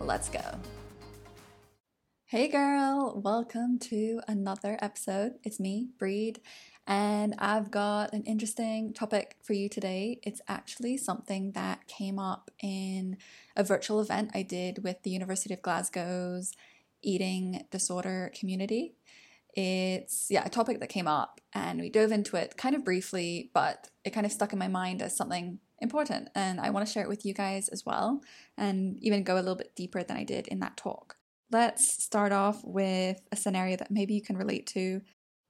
Let's go. Hey girl, welcome to another episode. It's me, Breed, and I've got an interesting topic for you today. It's actually something that came up in a virtual event I did with the University of Glasgow's eating disorder community. It's yeah, a topic that came up and we dove into it kind of briefly, but it kind of stuck in my mind as something important. And I want to share it with you guys as well and even go a little bit deeper than I did in that talk. Let's start off with a scenario that maybe you can relate to.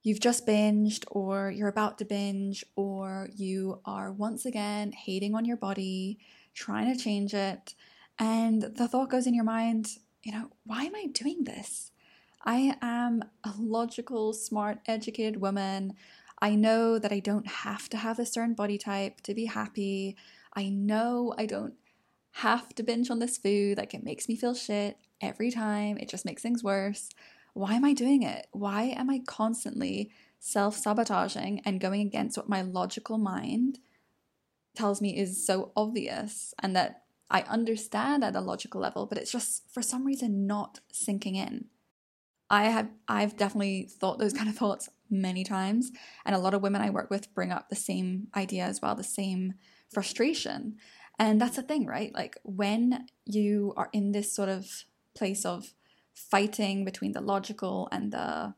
You've just binged, or you're about to binge, or you are once again hating on your body, trying to change it. And the thought goes in your mind, you know, why am I doing this? I am a logical, smart, educated woman. I know that I don't have to have a certain body type to be happy. I know I don't have to binge on this food. Like it makes me feel shit every time. It just makes things worse. Why am I doing it? Why am I constantly self sabotaging and going against what my logical mind tells me is so obvious and that I understand at a logical level, but it's just for some reason not sinking in. I have I've definitely thought those kind of thoughts many times. And a lot of women I work with bring up the same idea as well, the same frustration. And that's the thing, right? Like when you are in this sort of place of fighting between the logical and the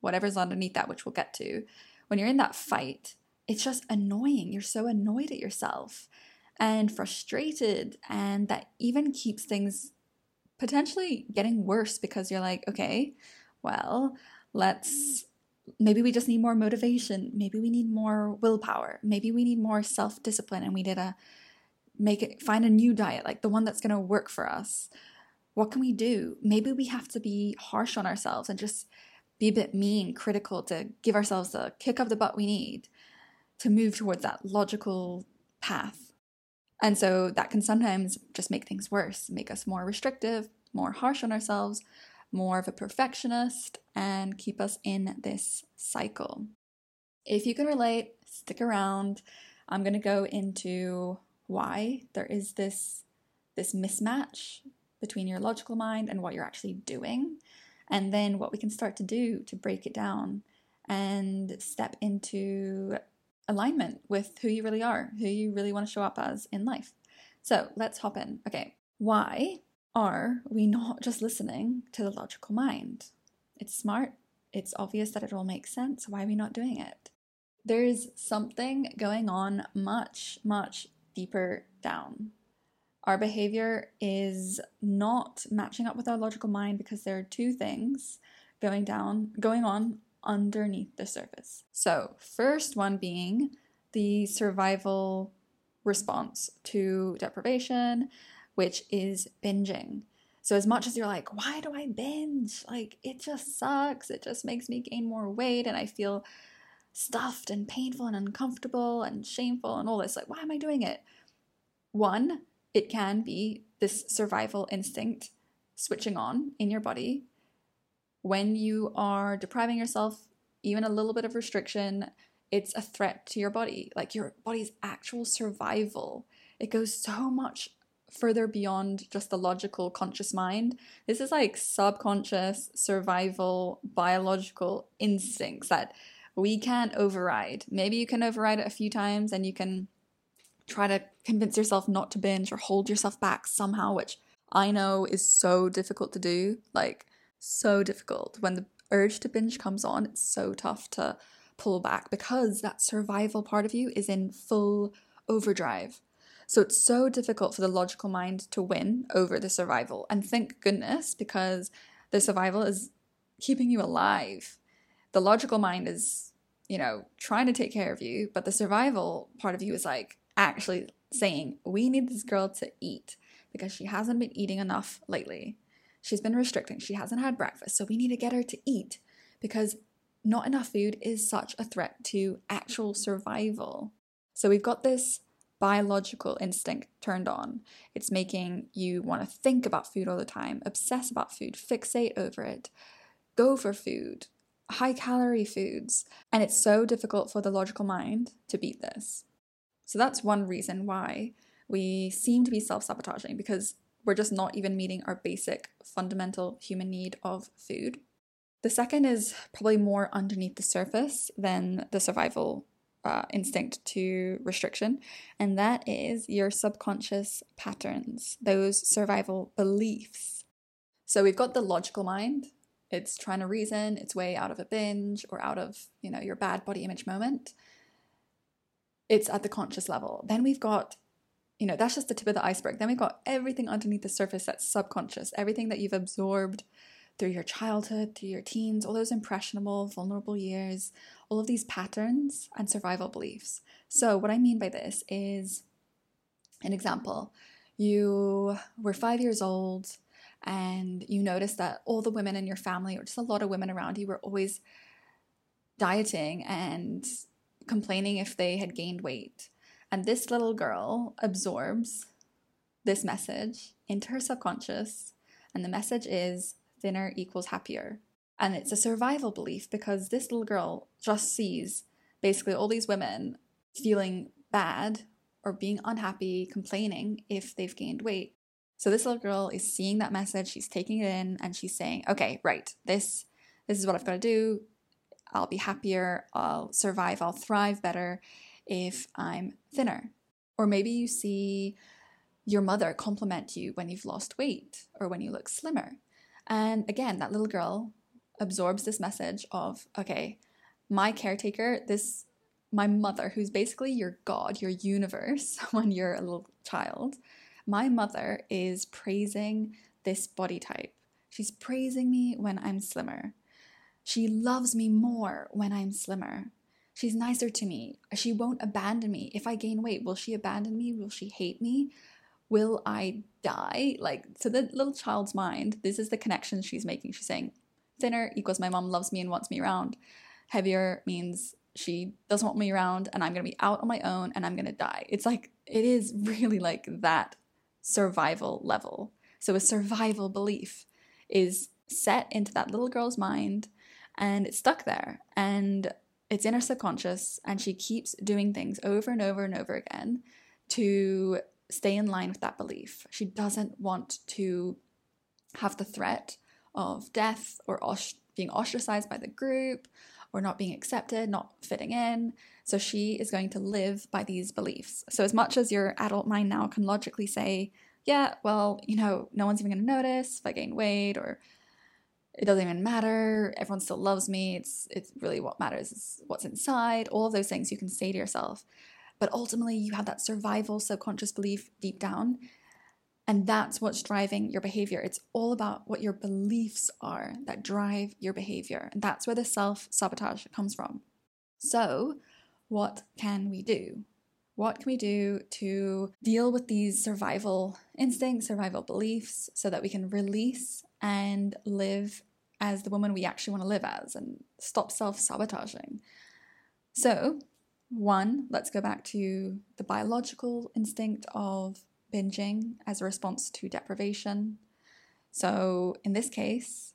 whatever's underneath that, which we'll get to, when you're in that fight, it's just annoying. You're so annoyed at yourself and frustrated. And that even keeps things potentially getting worse because you're like, okay, well, let's maybe we just need more motivation. Maybe we need more willpower. Maybe we need more self-discipline and we need to make it find a new diet like the one that's going to work for us. What can we do? Maybe we have to be harsh on ourselves and just be a bit mean critical to give ourselves the kick of the butt we need to move towards that logical path. And so that can sometimes just make things worse make us more restrictive more harsh on ourselves more of a perfectionist and keep us in this cycle. If you can relate, stick around. I'm going to go into why there is this this mismatch between your logical mind and what you're actually doing and then what we can start to do to break it down and step into alignment with who you really are, who you really want to show up as in life. So, let's hop in. Okay. Why are we not just listening to the logical mind? It's smart, it's obvious that it all makes sense. Why are we not doing it? There's something going on much, much deeper down. Our behavior is not matching up with our logical mind because there are two things going down, going on underneath the surface. So, first one being the survival response to deprivation, which is binging. So, as much as you're like, why do I binge? Like, it just sucks. It just makes me gain more weight and I feel stuffed and painful and uncomfortable and shameful and all this. Like, why am I doing it? One, it can be this survival instinct switching on in your body. When you are depriving yourself even a little bit of restriction, it's a threat to your body, like your body's actual survival. It goes so much further beyond just the logical conscious mind. This is like subconscious survival biological instincts that we can't override. Maybe you can override it a few times and you can try to convince yourself not to binge or hold yourself back somehow, which I know is so difficult to do. Like, so difficult. When the urge to binge comes on, it's so tough to pull back because that survival part of you is in full overdrive. So it's so difficult for the logical mind to win over the survival. And thank goodness, because the survival is keeping you alive. The logical mind is, you know, trying to take care of you, but the survival part of you is like actually saying, we need this girl to eat because she hasn't been eating enough lately. she's been restricting. She hasn't had breakfast. So we need to get her to eat because not enough food is such a threat to actual survival. So we've got this biological instinct turned on. It's making you want to think about food all the time, obsess about food, fixate over it, go for food, high calorie foods. And it's so difficult for the logical mind to beat this. So that's one reason why we seem to be self sabotaging because we're just not even meeting our basic fundamental human need of food. The second is probably more underneath the surface than the survival uh, instinct to restriction, and that is your subconscious patterns, those survival beliefs. So we've got the logical mind. It's trying to reason its way out of a binge or out of, you know, your bad body image moment. It's at the conscious level. Then we've got you know, that's just the tip of the iceberg. Then we've got everything underneath the surface that's subconscious, everything that you've absorbed through your childhood, through your teens, all those impressionable, vulnerable years, all of these patterns and survival beliefs. So, what I mean by this is an example you were five years old and you noticed that all the women in your family, or just a lot of women around you, were always dieting and complaining if they had gained weight. And this little girl absorbs this message into her subconscious. And the message is thinner equals happier. And it's a survival belief because this little girl just sees basically all these women feeling bad or being unhappy, complaining if they've gained weight. So this little girl is seeing that message, she's taking it in and she's saying, "Okay, right. This this is what I've got to do. I'll be happier, I'll survive, I'll thrive better if I'm thinner. Or maybe you see your mother compliment you when you've lost weight or when you look slimmer. And again, that little girl absorbs this message of, okay, my caretaker, this my mother, who's basically your God, your universe when you're a little child, my mother is praising this body type. She's praising me when I'm slimmer. She loves me more when I'm slimmer. She's nicer to me. She won't abandon me. If I gain weight, will she abandon me? Will she hate me? Will I die? Like, so the little child's mind, this is the connection she's making. She's saying, thinner equals my mom loves me and wants me around. Heavier means she doesn't want me around and I'm going to be out on my own and I'm going to die. It's like, it is really like that survival level. So, a survival belief is set into that little girl's mind and it's stuck there. And it's in her subconscious, and she keeps doing things over and over and over again to stay in line with that belief. She doesn't want to have the threat of death or os- being ostracized by the group or not being accepted, not fitting in. So she is going to live by these beliefs. So, as much as your adult mind now can logically say, yeah, well, you know, no one's even going to notice if I gain weight or it doesn't even matter. Everyone still loves me. It's it's really what matters is what's inside. All of those things you can say to yourself. But ultimately you have that survival subconscious belief deep down. And that's what's driving your behavior. It's all about what your beliefs are that drive your behavior. And that's where the self sabotage comes from. So, what can we do? What can we do to deal with these survival instincts, survival beliefs, so that we can release and live as the woman we actually want to live as and stop self sabotaging. So, one, let's go back to the biological instinct of binging as a response to deprivation. So, in this case,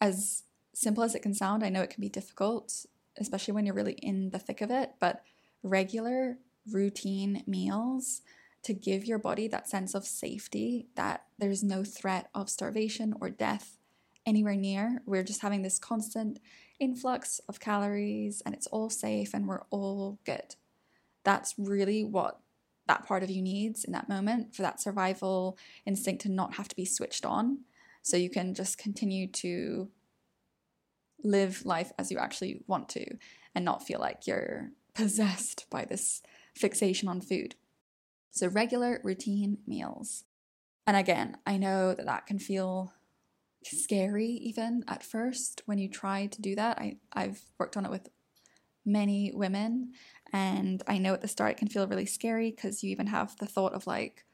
as simple as it can sound, I know it can be difficult, especially when you're really in the thick of it, but regular routine meals to give your body that sense of safety that there's no threat of starvation or death anywhere near. We're just having this constant influx of calories and it's all safe and we're all good. That's really what that part of you needs in that moment for that survival instinct to not have to be switched on. So you can just continue to live life as you actually want to and not feel like you're possessed by this fixation on food. So, regular routine meals. And again, I know that that can feel scary even at first when you try to do that. I, I've worked on it with many women, and I know at the start it can feel really scary because you even have the thought of like,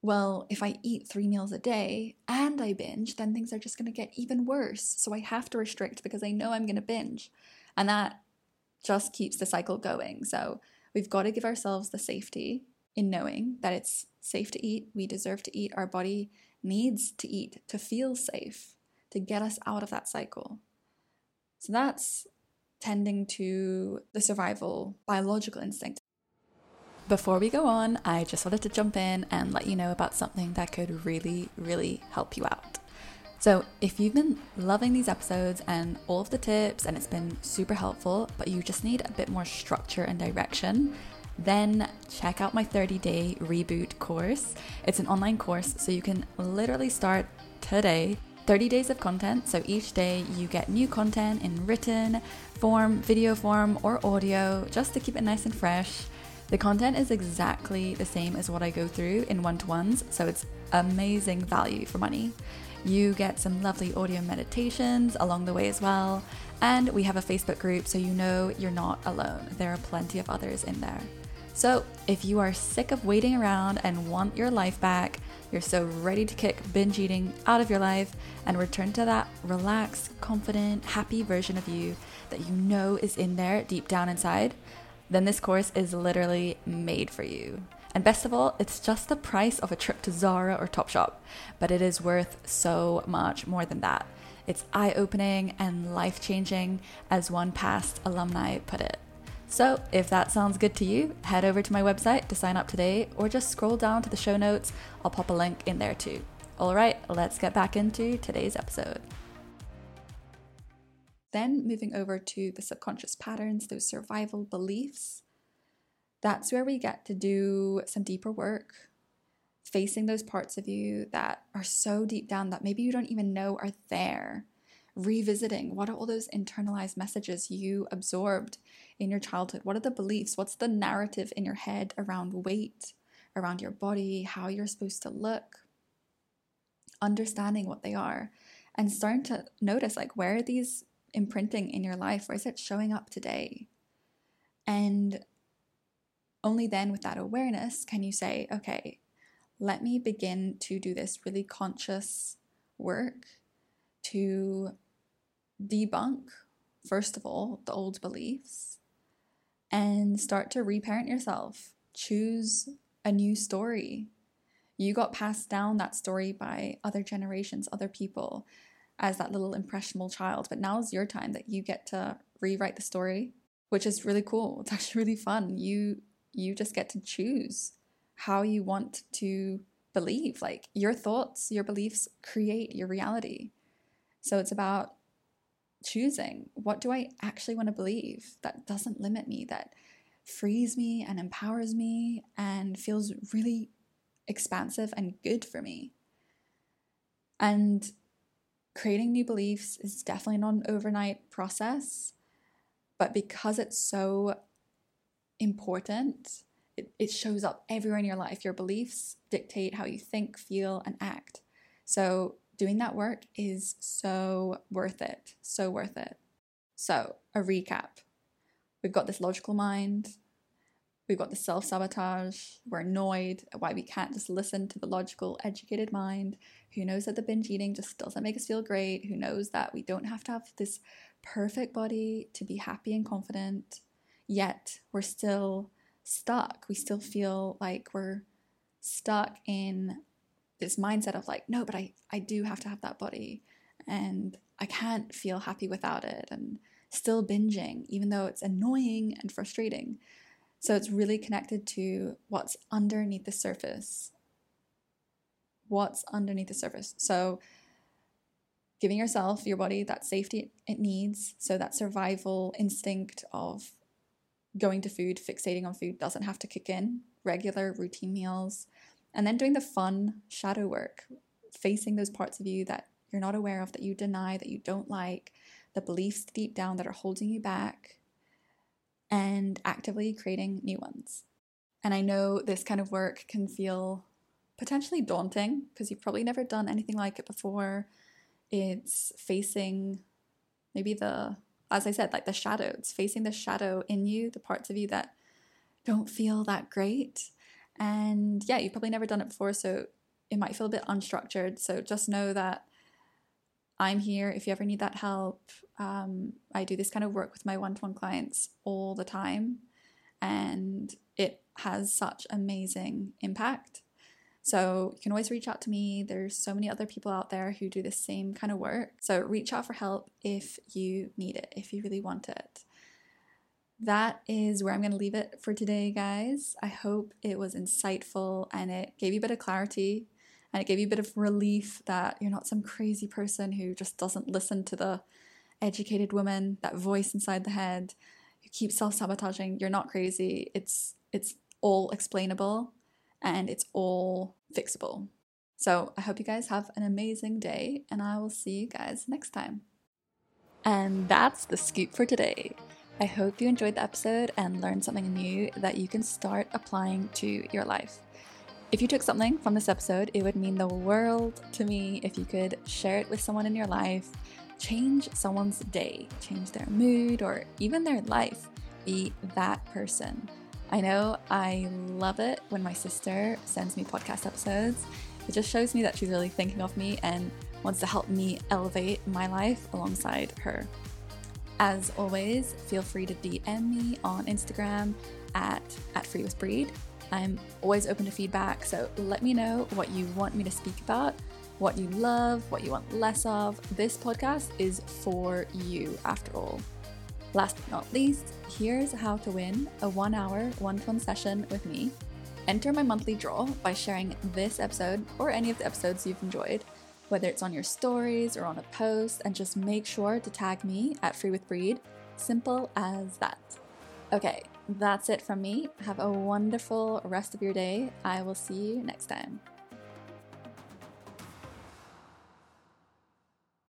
well, if I eat three meals a day and I binge, then things are just going to get even worse. So I have to restrict because I know I'm going to binge. And that just keeps the cycle going. So we've got to give ourselves the safety in knowing that it's safe to eat. We deserve to eat. Our body needs to eat to feel safe, to get us out of that cycle. So that's tending to the survival biological instinct. Before we go on, I just wanted to jump in and let you know about something that could really, really help you out. So, if you've been loving these episodes and all of the tips, and it's been super helpful, but you just need a bit more structure and direction, then check out my 30 day reboot course. It's an online course, so you can literally start today. 30 days of content, so each day you get new content in written form, video form, or audio just to keep it nice and fresh. The content is exactly the same as what I go through in one to ones, so it's amazing value for money. You get some lovely audio meditations along the way as well, and we have a Facebook group so you know you're not alone. There are plenty of others in there. So, if you are sick of waiting around and want your life back, you're so ready to kick binge eating out of your life and return to that relaxed, confident, happy version of you that you know is in there deep down inside, then this course is literally made for you. And best of all, it's just the price of a trip to Zara or Topshop, but it is worth so much more than that. It's eye opening and life changing, as one past alumni put it. So, if that sounds good to you, head over to my website to sign up today or just scroll down to the show notes. I'll pop a link in there too. All right, let's get back into today's episode. Then, moving over to the subconscious patterns, those survival beliefs, that's where we get to do some deeper work, facing those parts of you that are so deep down that maybe you don't even know are there revisiting what are all those internalized messages you absorbed in your childhood? What are the beliefs? What's the narrative in your head around weight, around your body, how you're supposed to look? Understanding what they are and starting to notice like where are these imprinting in your life? Where is it showing up today? And only then, with that awareness, can you say, okay, let me begin to do this really conscious work to debunk, first of all, the old beliefs and start to reparent yourself. Choose a new story. You got passed down that story by other generations, other people, as that little impressionable child. But now is your time that you get to rewrite the story, which is really cool. It's actually really fun. You you just get to choose how you want to believe. Like your thoughts, your beliefs create your reality. So it's about choosing what do I actually want to believe that doesn't limit me, that frees me and empowers me and feels really expansive and good for me. And creating new beliefs is definitely not an overnight process, but because it's so important, it, it shows up everywhere in your life. Your beliefs dictate how you think, feel, and act. So doing that work is so worth it. So worth it. So, a recap we've got this logical mind, we've got the self sabotage, we're annoyed at why we can't just listen to the logical, educated mind who knows that the binge eating just doesn't make us feel great, who knows that we don't have to have this perfect body to be happy and confident, yet we're still stuck. We still feel like we're stuck in this mindset of like, no, but I, I do have to have that body and I can't feel happy without it and still binging, even though it's annoying and frustrating. So it's really connected to what's underneath the surface. What's underneath the surface. So giving yourself, your body, that safety it needs. So that survival instinct of going to food, fixating on food doesn't have to kick in. Regular routine meals, and then doing the fun shadow work, facing those parts of you that you're not aware of, that you deny, that you don't like, the beliefs deep down that are holding you back, and actively creating new ones. And I know this kind of work can feel potentially daunting because you've probably never done anything like it before. It's facing maybe the, as I said, like the shadow. It's facing the shadow in you, the parts of you that don't feel that great And yeah, you've probably never done it before, so it might feel a bit unstructured. So just know that I'm here if you ever need that help. Um, I do this kind of work with my one to one clients all the time, and it has such amazing impact. So you can always reach out to me. There's so many other people out there who do the same kind of work. So reach out for help if you need it, if you really want it. That is where I'm going to leave it for today, guys. I hope it was insightful and it gave you a bit of clarity and it gave you a bit of relief that you're not some crazy person who just doesn't listen to the educated woman, that voice inside the head who keeps self-sabotaging. You're not crazy. It's it's all explainable and it's all fixable. So I hope you guys have an amazing day, and I will see you guys next time. And that's the scoop for today. I hope you enjoyed the episode and learned something new that you can start applying to your life. If you took something from this episode, it would mean the world to me if you could share it with someone in your life, change someone's day, change their mood, or even their life. Be that person. I know I love it when my sister sends me podcast episodes. It just shows me that she's really thinking of me and wants to help me elevate my life alongside her. As always, feel free to DM me on Instagram at, at Free with Breed. I'm always open to feedback, so let me know what you want me to speak about, what you love, what you want less of. This podcast is for you, after all. Last but not least, here's how to win a one hour one to one session with me. Enter my monthly draw by sharing this episode or any of the episodes you've enjoyed, whether it's on your stories or on a post, and just make sure to tag me at Free with Breed. Simple as that. Okay, that's it from me. Have a wonderful rest of your day. I will see you next time.